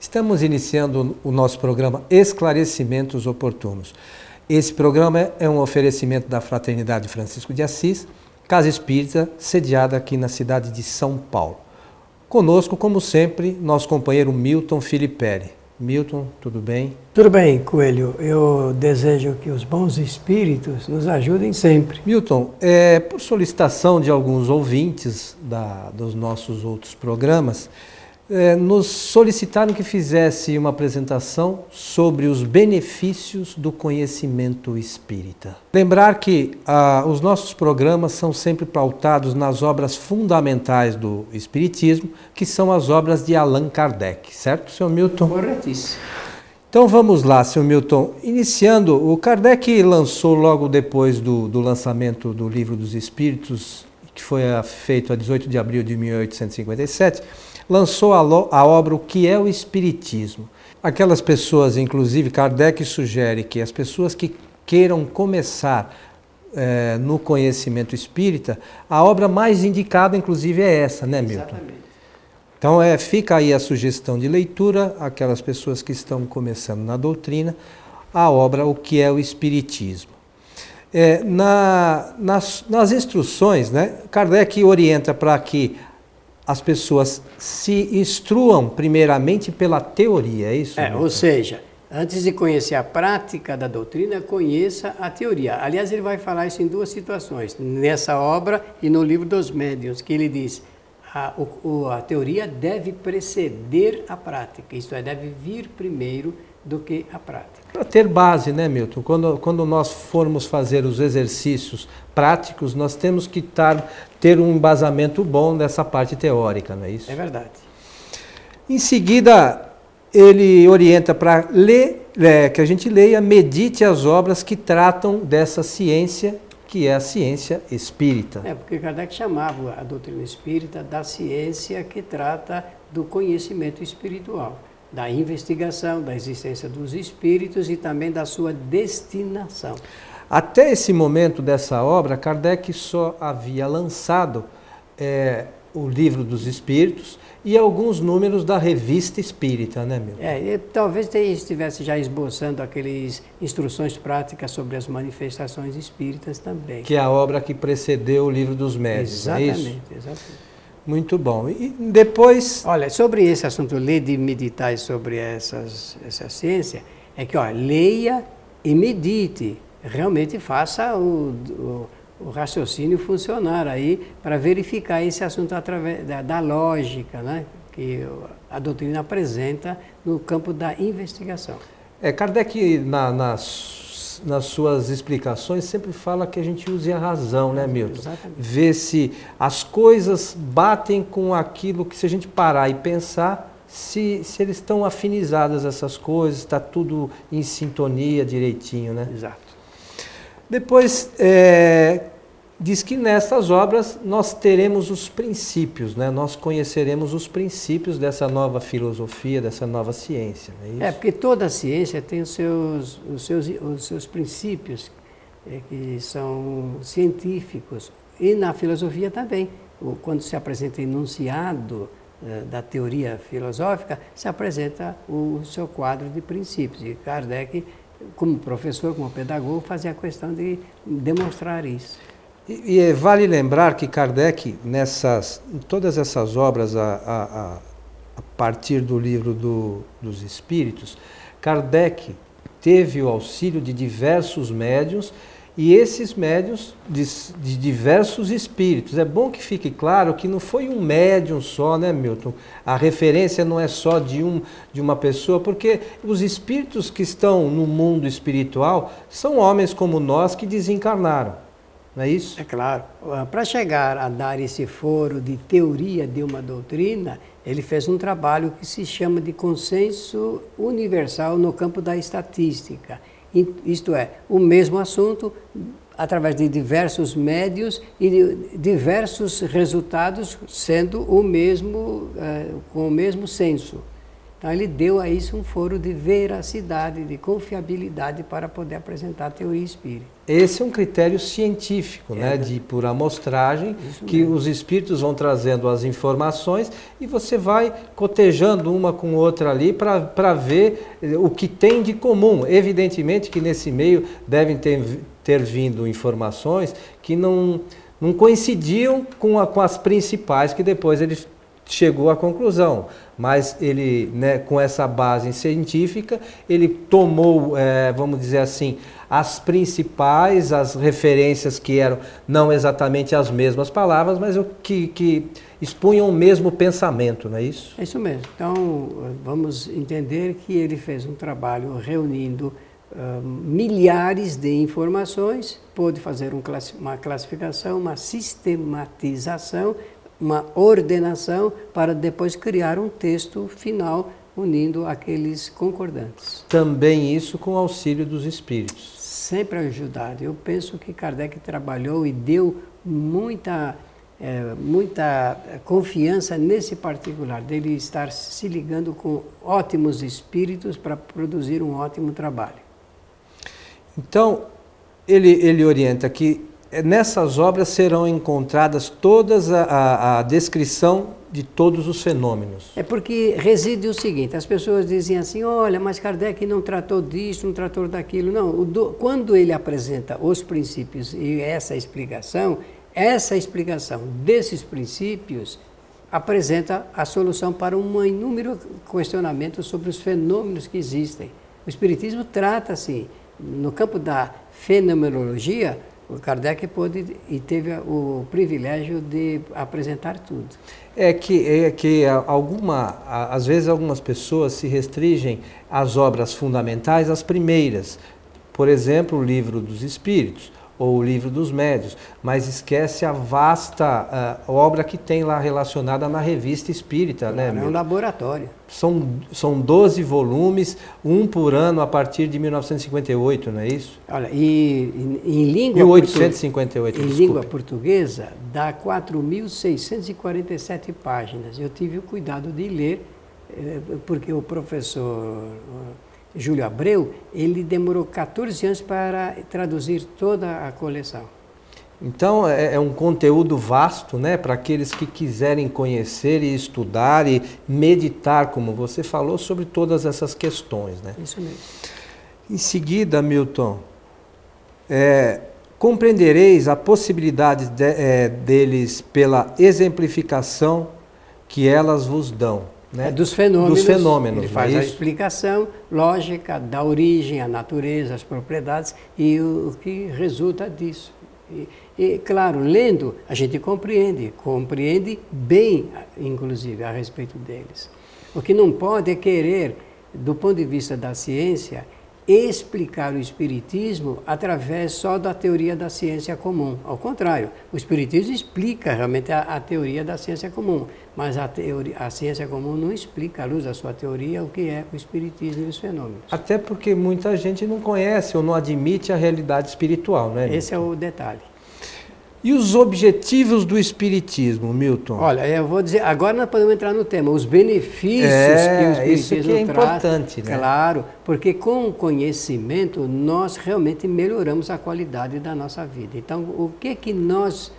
Estamos iniciando o nosso programa Esclarecimentos Oportunos. Esse programa é um oferecimento da Fraternidade Francisco de Assis, Casa Espírita, sediada aqui na cidade de São Paulo. Conosco, como sempre, nosso companheiro Milton Filipelli. Milton, tudo bem? Tudo bem, Coelho. Eu desejo que os bons espíritos nos ajudem sempre. Milton, é, por solicitação de alguns ouvintes da, dos nossos outros programas, é, nos solicitaram que fizesse uma apresentação sobre os benefícios do conhecimento espírita. Lembrar que ah, os nossos programas são sempre pautados nas obras fundamentais do Espiritismo, que são as obras de Allan Kardec, certo, senhor Milton? Corretíssimo. Então vamos lá, senhor Milton. Iniciando, o Kardec lançou logo depois do, do lançamento do Livro dos Espíritos, que foi feito a 18 de abril de 1857 lançou a, obra O que é o Espiritismo. Aquelas pessoas, inclusive, Kardec sugere que as pessoas que queiram começar é, no conhecimento espírita, a obra mais indicada, inclusive, é essa, né, Milton? Exatamente. Então, é, fica aí a sugestão de leitura, aquelas pessoas que estão começando na doutrina, a obra O que é o Espiritismo. É, na, nas, nas instruções, né, Kardec orienta para que as pessoas se instruam primeiramente pela teoria, é isso? É, ou seja, antes de conhecer a prática da doutrina, conheça a teoria. Aliás, ele vai falar isso em duas situações, nessa obra e no livro dos médiuns, que ele diz a, o, a teoria deve preceder a prática, isto é, deve vir primeiro do que a prática. Para ter base, né, Milton? Quando, quando nós formos fazer os exercícios práticos, nós temos que tar, ter um embasamento bom dessa parte teórica, não é isso? É verdade. Em seguida, ele orienta para ler, é, que a gente leia, medite as obras que tratam dessa ciência, que é a ciência espírita. É, porque Kardec chamava a doutrina espírita da ciência que trata do conhecimento espiritual da investigação, da existência dos espíritos e também da sua destinação. Até esse momento dessa obra, Kardec só havia lançado é, o livro dos Espíritos e alguns números da revista Espírita, né, meu? É, talvez estivesse já esboçando aquelas instruções práticas sobre as manifestações espíritas também. Que é a obra que precedeu o livro dos médios, exatamente, é isso? Exatamente. Muito bom. E depois. Olha, sobre esse assunto, ler de meditar sobre essas, essa ciência, é que, ó, leia e medite. Realmente faça o, o, o raciocínio funcionar aí para verificar esse assunto através da, da lógica, né? Que a doutrina apresenta no campo da investigação. É, Kardec, na, nas nas suas explicações, sempre fala que a gente use a razão, né, Milton? Exatamente. Ver se as coisas batem com aquilo que, se a gente parar e pensar, se, se eles estão afinizadas, essas coisas, está tudo em sintonia direitinho, né? Exato. Depois, é, diz que nessas obras nós teremos os princípios, né? nós conheceremos os princípios dessa nova filosofia, dessa nova ciência. É, é porque toda ciência tem os seus, os seus, os seus princípios é, que são científicos e na filosofia também. Quando se apresenta enunciado é, da teoria filosófica, se apresenta o seu quadro de princípios. E Kardec, como professor, como pedagogo, fazia a questão de demonstrar isso. E, e, vale lembrar que Kardec, nessas, em todas essas obras, a, a, a partir do livro do, dos Espíritos, Kardec teve o auxílio de diversos médios e esses médios de, de, diversos espíritos. É bom que fique claro que não foi um médium só, né, Milton? A referência não é só de, um, de uma pessoa, porque os espíritos que estão no mundo espiritual são homens como nós que desencarnaram não é isso? É claro. Para chegar a dar esse foro de teoria de uma doutrina, ele fez um trabalho que se chama de consenso universal no campo da estatística. Isto é, o mesmo assunto através de diversos médios e diversos resultados sendo o mesmo, eh, com o mesmo senso. Então ele deu a isso um foro de veracidade, de confiabilidade para poder apresentar a teoria espírita. Esse é um critério científico, é, né, de por amostragem, que os espíritos vão trazendo as informações e você vai cotejando uma com outra ali para ver eh, o que tem de comum. Evidentemente que nesse meio devem ter, ter vindo informações que não, não coincidiam com, a, com as principais que depois ele chegou à conclusão mas ele, né, com essa base científica, ele tomou, é, vamos dizer assim, as principais, as referências que eram não exatamente as mesmas palavras, mas que, que expunham o mesmo pensamento, não é isso? É isso mesmo. Então, vamos entender que ele fez um trabalho reunindo uh, milhares de informações, pôde fazer um uma classificação, uma sistematização uma ordenação para depois criar um texto final unindo aqueles concordantes. Também isso com auxílio dos espíritos. Sempre ajudado. Eu penso que Kardec trabalhou e deu muita, é, muita confiança nesse particular, dele estar se ligando com ótimos espíritos para produzir um ótimo trabalho. Então, ele, ele orienta que nessas obras serão encontradas todas a, a, a, descrição de todos os fenômenos. É porque reside o seguinte: as pessoas dizem assim, olha, mas Kardec não tratou disso, não tratou daquilo. Não, do, quando ele apresenta os princípios e essa explicação, essa explicação desses princípios apresenta a solução para um inúmero questionamentos sobre os fenômenos que existem. O Espiritismo trata-se, no campo da fenomenologia, o Kardec pôde e teve o privilégio de apresentar tudo. É que, é que alguma, às vezes algumas pessoas se restringem às obras fundamentais, às primeiras. Por exemplo, o livro dos Espíritos ou o livro dos médios, mas esquece a vasta uh, obra que tem lá relacionada na revista espírita. Né, é um laboratório. São, são 12 volumes, um por ano a partir de 1958, não é isso? Olha, e em, em língua 1858, Em língua portuguesa, dá 4.647 páginas. Eu tive o cuidado de ler, eh, porque o professor Júlio Abreu, ele demorou 14 anos para traduzir toda a coleção. Então é, é um conteúdo vasto, né, para aqueles que quiserem conhecer e estudar e meditar, como você falou, sobre todas essas questões, né? Isso mesmo. Em seguida, Milton, é, compreendereis a possibilidade de, é, deles pela exemplificação que elas vos dão né? É dos fenômenos. Dos fenômenos. Ele faz é a explicação lógica da origem, a natureza, as propriedades e o, o que resulta disso. E, e, claro, lendo, a gente compreende, compreende bem, inclusive, a respeito deles. O que não pode é querer, do ponto de vista da ciência, explicar o Espiritismo através só da teoria da ciência comum. Ao contrário, o Espiritismo explica realmente a, a teoria da ciência comum, mas a, teoria, a ciência comum não explica, à luz da sua teoria, o que é o Espiritismo e os fenômenos. Até porque muita gente não conhece ou não admite a realidade espiritual, né? Esse é o detalhe. E os objetivos do Espiritismo, Milton? Olha, eu vou dizer, agora nós podemos entrar no tema, os benefícios é, que o Espiritismo isso que é traz, importante, né? Claro, porque com o conhecimento nós realmente melhoramos a qualidade da nossa vida. Então, o que que nós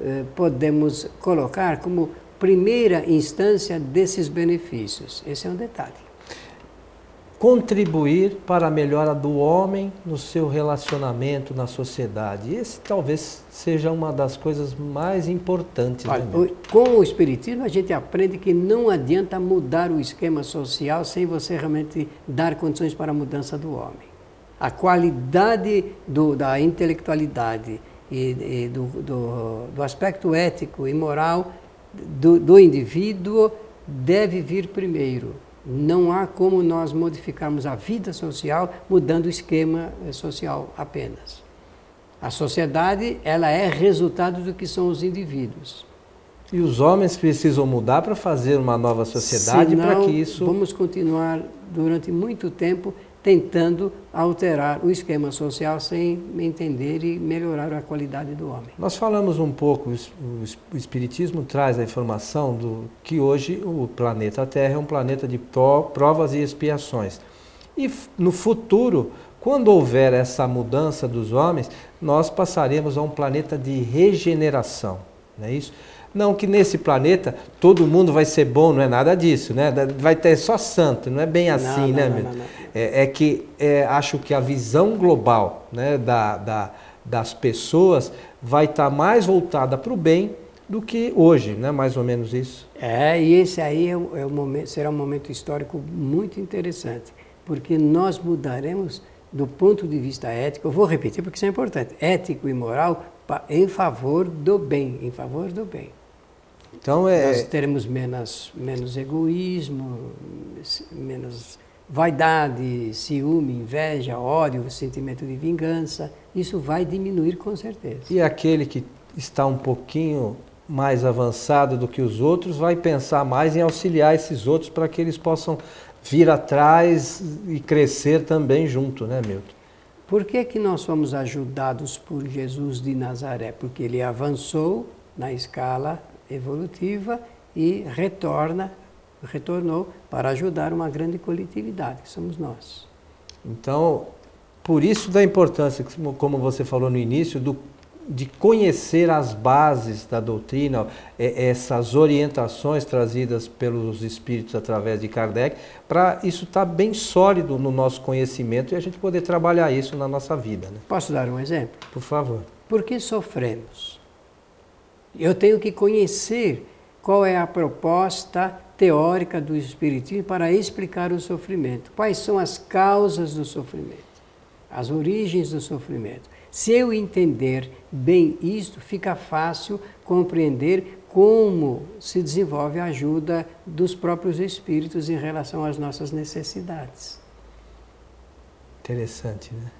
eh, podemos colocar como primeira instância desses benefícios? Esse é um detalhe contribuir para a melhora do homem no seu relacionamento na sociedade. Esse talvez seja uma das coisas mais importantes. Olha, com o Espiritismo a gente aprende que não adianta mudar o esquema social sem você realmente dar condições para a mudança do homem. A qualidade do, da intelectualidade e, e do, do, do, aspecto ético e moral do, do indivíduo deve vir primeiro não há como nós modificarmos a vida social mudando o esquema eh, social apenas. A sociedade, ela é resultado do que são os indivíduos. E os homens precisam mudar para fazer uma nova sociedade para que isso vamos continuar durante muito tempo tentando alterar o esquema social sem entender e melhorar a qualidade do homem. Nós falamos um pouco, o Espiritismo traz a informação do que hoje o planeta Terra é um planeta de provas e expiações. E no futuro, quando houver essa mudança dos homens, nós passaremos a um planeta de regeneração, não é isso? Não que nesse planeta todo mundo vai ser bom, não é nada disso, né? Vai ter só santo, não é bem assim, não, né, não, não, não, é, é, que é, acho que a visão global né, da, da, das pessoas vai estar tá mais voltada para o bem do que hoje, né? Mais ou menos isso. É, e esse aí é, o, é o momento, será um momento histórico muito interessante, porque nós mudaremos do ponto de vista ético, eu vou repetir porque isso é importante, ético e moral em favor do bem, em favor do bem. Então é nós teremos menos menos egoísmo, menos vaidade, ciúme, inveja, ódio, sentimento de vingança. Isso vai diminuir com certeza. E aquele que está um pouquinho mais avançado do que os outros vai pensar mais em auxiliar esses outros para que eles possam vir atrás e crescer também junto, né, Milton? Por que, que nós somos ajudados por Jesus de Nazaré? Porque ele avançou na escala evolutiva e retorna, retornou para ajudar uma grande coletividade, que somos nós. Então, por isso da importância, como você falou no início, do de conhecer as bases da doutrina, é, essas orientações trazidas pelos espíritos através de Kardec, para isso estar tá bem sólido no nosso conhecimento e a gente poder trabalhar isso na nossa vida. Né? Posso dar um exemplo? Por favor. Por que sofremos? Eu tenho que conhecer qual é a proposta teórica do Espiritismo para explicar o sofrimento. Quais são as causas do sofrimento? As origens do sofrimento. Se eu entender bem isto, fica fácil compreender como se desenvolve a ajuda dos próprios espíritos em relação às nossas necessidades. Interessante, né?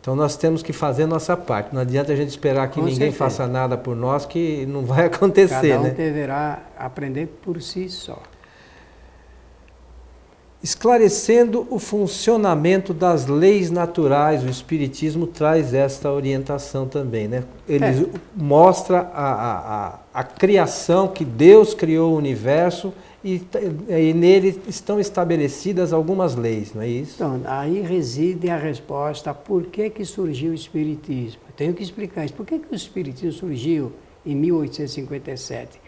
Então nós temos que fazer a nossa parte. Não adianta a gente esperar que Com ninguém certeza. faça nada por nós, que não vai acontecer. Cada um né? deverá aprender por si só esclarecendo o funcionamento das leis naturais. O Espiritismo traz esta orientação também. Né? Ele é. mostra a, a, a, criação que Deus criou o universo e, e, nele estão estabelecidas algumas leis, não é isso? Então, aí reside a resposta por que, que surgiu o Espiritismo. Eu tenho que explicar isso. Por que, que o Espiritismo surgiu em 1857?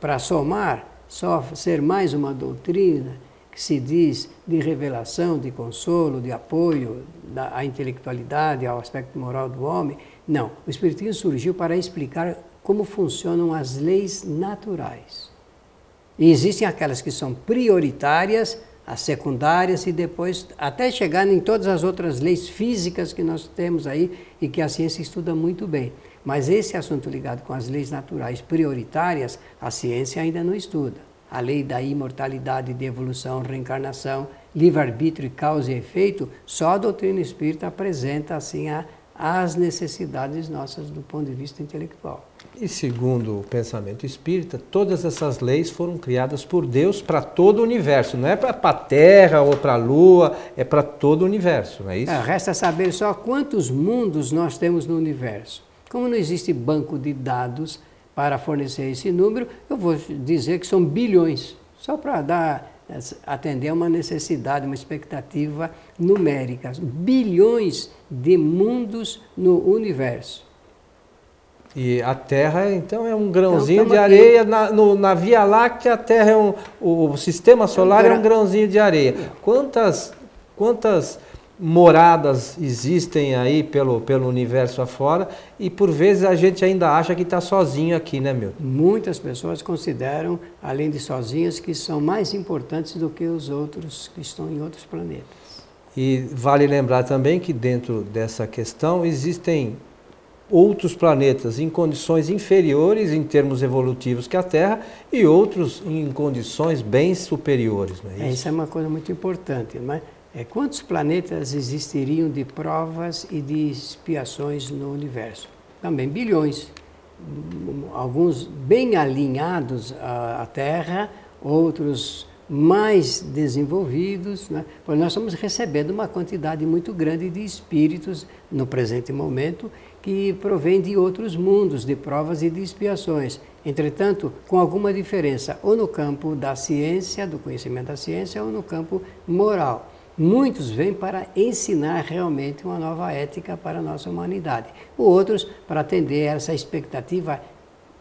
Para somar, só ser mais uma doutrina que se diz de revelação, de consolo, de apoio à intelectualidade, ao aspecto moral do homem. Não, o Espiritismo surgiu para explicar como funcionam as leis naturais. E existem aquelas que são prioritárias, as secundárias e depois até chegar em todas as outras leis físicas que nós temos aí e que a ciência estuda muito bem. Mas esse assunto ligado com as leis naturais prioritárias, a ciência ainda não estuda a lei da imortalidade, de evolução, reencarnação, livre-arbítrio, causa e efeito, só a doutrina espírita apresenta assim a, as necessidades nossas do ponto de vista intelectual. E segundo o pensamento espírita, todas essas leis foram criadas por Deus para todo o universo, não é para a Terra ou para a Lua, é para todo o universo, não é isso? É, resta saber só quantos mundos nós temos no universo. Como não existe banco de dados para fornecer esse número, eu vou dizer que são bilhões, só para dar atender a uma necessidade, uma expectativa numérica. Bilhões de mundos no universo. E a Terra, então, é um grãozinho então, de areia. Na, no, na Via Láctea, a Terra é um. O, sistema solar é um, é um grãozinho de areia. Quantas, quantas moradas existem aí pelo, pelo universo afora e por vezes a gente ainda acha que está sozinho aqui, né, meu? Muitas pessoas consideram, além de sozinhas, que são mais importantes do que os outros que estão em outros planetas. E vale lembrar também que dentro dessa questão existem outros planetas em condições inferiores em termos evolutivos que a Terra e outros em condições bem superiores. Não é isso? É, isso é uma coisa muito importante. Mas é, quantos planetas existiriam de provas e de expiações no universo? Também bilhões. Alguns bem alinhados à, à Terra, outros mais desenvolvidos, né? pois nós estamos recebendo uma quantidade muito grande de espíritos no presente momento que provém de outros mundos, de provas e de expiações. Entretanto, com alguma diferença, ou no campo da ciência, do conhecimento da ciência, ou no campo moral. Muitos vêm para ensinar realmente uma nova ética para a nossa humanidade. Outros para atender essa expectativa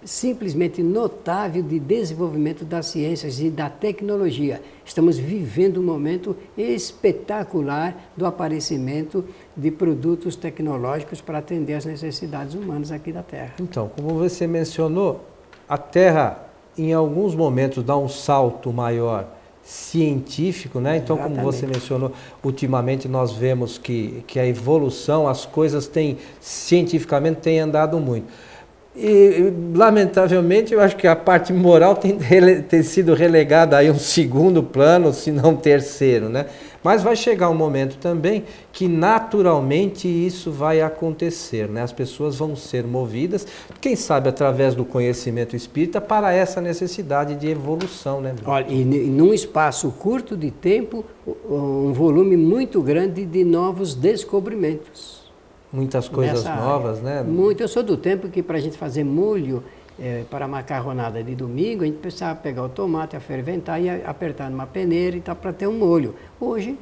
simplesmente notável de desenvolvimento das ciências e da tecnologia. Estamos vivendo um momento espetacular do aparecimento de produtos tecnológicos para atender às necessidades humanas aqui da Terra. Então, como você mencionou, a Terra em alguns momentos dá um salto maior científico, né? Então, Exatamente. como você mencionou, ultimamente nós vemos que, que a evolução, as coisas têm cientificamente têm andado muito. E, lamentavelmente, eu acho que a parte moral tem, tem sido relegada a um segundo plano, se não terceiro, né? Mas vai chegar um momento também que naturalmente isso vai acontecer, né? As pessoas vão ser movidas, quem sabe através do conhecimento espírita, para essa necessidade de evolução, né? Olha, e num espaço curto de tempo, um volume muito grande de novos descobrimentos muitas coisas novas, área. né? Muito. Eu sou do tempo que para a gente fazer molho é, para macarronada de domingo, a gente precisava pegar o tomate, ferventar e apertar numa peneira e tal para ter um molho. Hoje,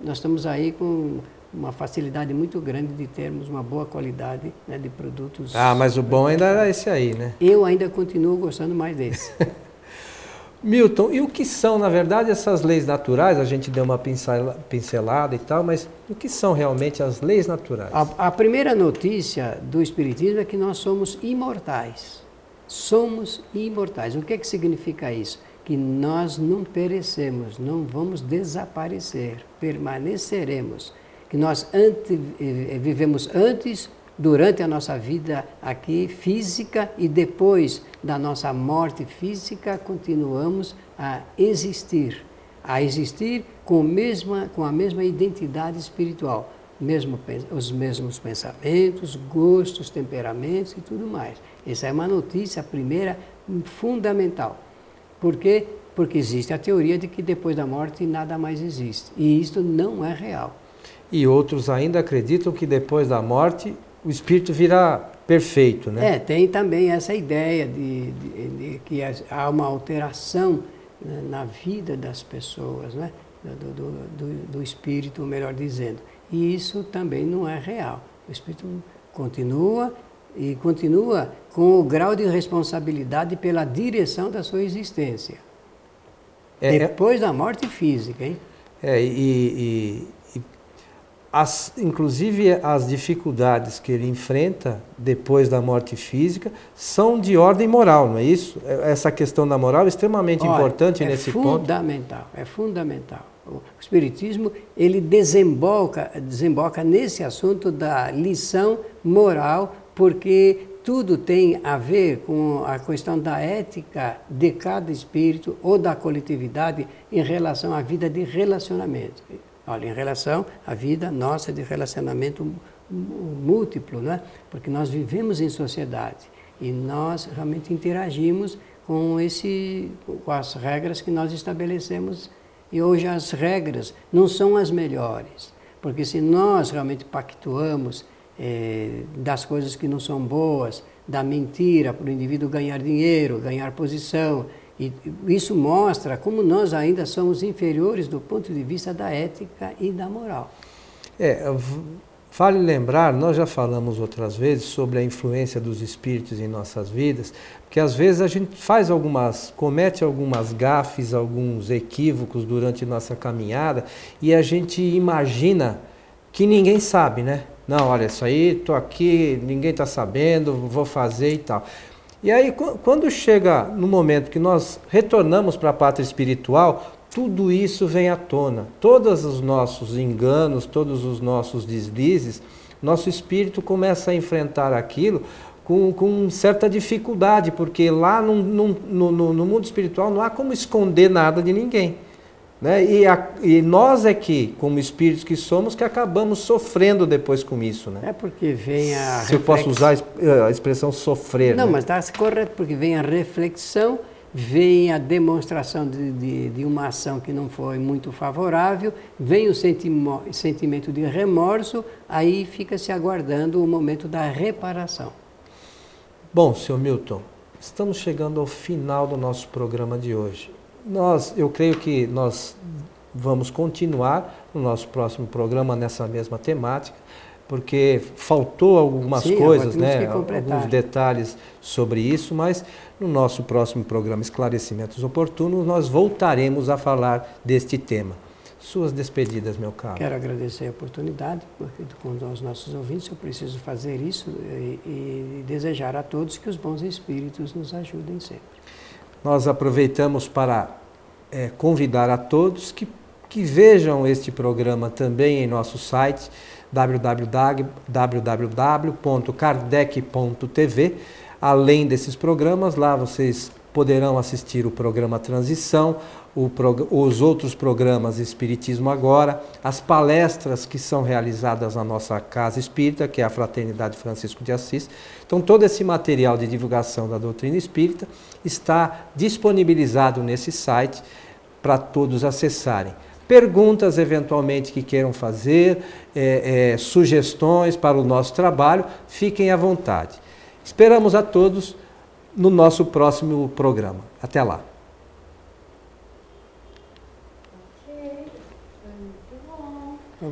nós estamos aí com uma facilidade muito grande de termos uma boa qualidade né, de produtos. Ah, mas o bom ainda era esse aí, né? Eu ainda continuo gostando mais desse. Milton, e o que são, na verdade, essas leis naturais? A gente deu uma pincelada e tal, mas o que são realmente as leis naturais? A, a primeira notícia do Espiritismo é que nós somos imortais. Somos imortais. O que, é que significa isso? Que nós não perecemos, não vamos desaparecer, permaneceremos. Que nós ante, eh, vivemos antes, durante a nossa vida aqui física e depois da nossa morte física continuamos a existir, a existir com, mesma, com a mesma identidade espiritual, mesmo, os mesmos pensamentos, gostos, temperamentos e tudo mais. Essa é uma notícia primeira fundamental. Por quê? Porque existe a teoria de que depois da morte nada mais existe. E isto não é real. E outros ainda acreditam que depois da morte o espírito virá perfeito, né? É, tem também essa ideia de, de, de que há uma alteração né, na vida das pessoas, né? Do, do, do, do, espírito, melhor dizendo. E isso também não é real. O espírito continua e continua com o grau de responsabilidade pela direção da sua existência. É, é Depois é... da morte física, hein? É, e, e as, inclusive as dificuldades que ele enfrenta depois da morte física são de ordem moral, não é isso? É, essa questão da moral é extremamente Olha, importante é nesse ponto. É fundamental, é fundamental. O Espiritismo ele desemboca, desemboca nesse assunto da lição moral, porque tudo tem a ver com a questão da ética de cada espírito ou da coletividade em relação à vida de relacionamento. Olha, em relação à vida nossa de relacionamento múltiplo, né? porque nós vivemos em sociedade e nós realmente interagimos com, esse, com as regras que nós estabelecemos. E hoje as regras não são as melhores, porque se nós realmente pactuamos é, das coisas que não são boas, da mentira para o indivíduo ganhar dinheiro, ganhar posição, e isso mostra como nós ainda somos inferiores do ponto de vista da ética e da moral. É, vale lembrar, nós já falamos outras vezes sobre a influência dos espíritos em nossas vidas, porque às vezes a gente faz algumas, comete algumas gafes, alguns equívocos durante nossa caminhada e a gente imagina que ninguém sabe, né? Não, olha, isso aí, estou aqui, ninguém está sabendo, vou fazer e tal. E aí, quando chega no momento que nós retornamos para a pátria espiritual, tudo isso vem à tona. Todos os nossos enganos, todos os nossos deslizes, nosso espírito começa a enfrentar aquilo com, com certa dificuldade, porque lá no, no, no, no mundo espiritual não há como esconder nada de ninguém. Né? E, a, e, nós é que, como espíritos que somos, que acabamos sofrendo depois com isso. Né? É porque vem a. Se eu posso usar a expressão sofrer. Não, né? mas está correto, porque vem a reflexão vem a demonstração de, de, de, uma ação que não foi muito favorável, vem o sentimento de remorso, aí fica se aguardando o momento da reparação. Bom, senhor Milton, estamos chegando ao final do nosso programa de hoje. Nós, eu creio que nós vamos continuar no nosso próximo programa nessa mesma temática porque faltou algumas Sim, coisas, né, alguns detalhes sobre isso, mas no nosso próximo programa Esclarecimentos Oportunos nós voltaremos a falar deste tema. Suas despedidas, meu caro. Quero agradecer a oportunidade, porque com os nossos ouvintes eu preciso fazer isso e, e desejar a todos que os bons espíritos nos ajudem sempre. Nós aproveitamos para é, convidar a todos que, que vejam este programa também em nosso site www.kardec.tv. Além desses programas, lá vocês poderão assistir o programa Transição, prog os outros programas Espiritismo Agora, as palestras que são realizadas na nossa casa espírita, que é a Fraternidade Francisco de Assis. Então, todo esse material de divulgação da doutrina espírita está disponibilizado nesse site para todos acessarem perguntas eventualmente que queiram fazer, é, é, sugestões para o nosso trabalho, fiquem à vontade. Esperamos a todos no nosso próximo programa. Até lá.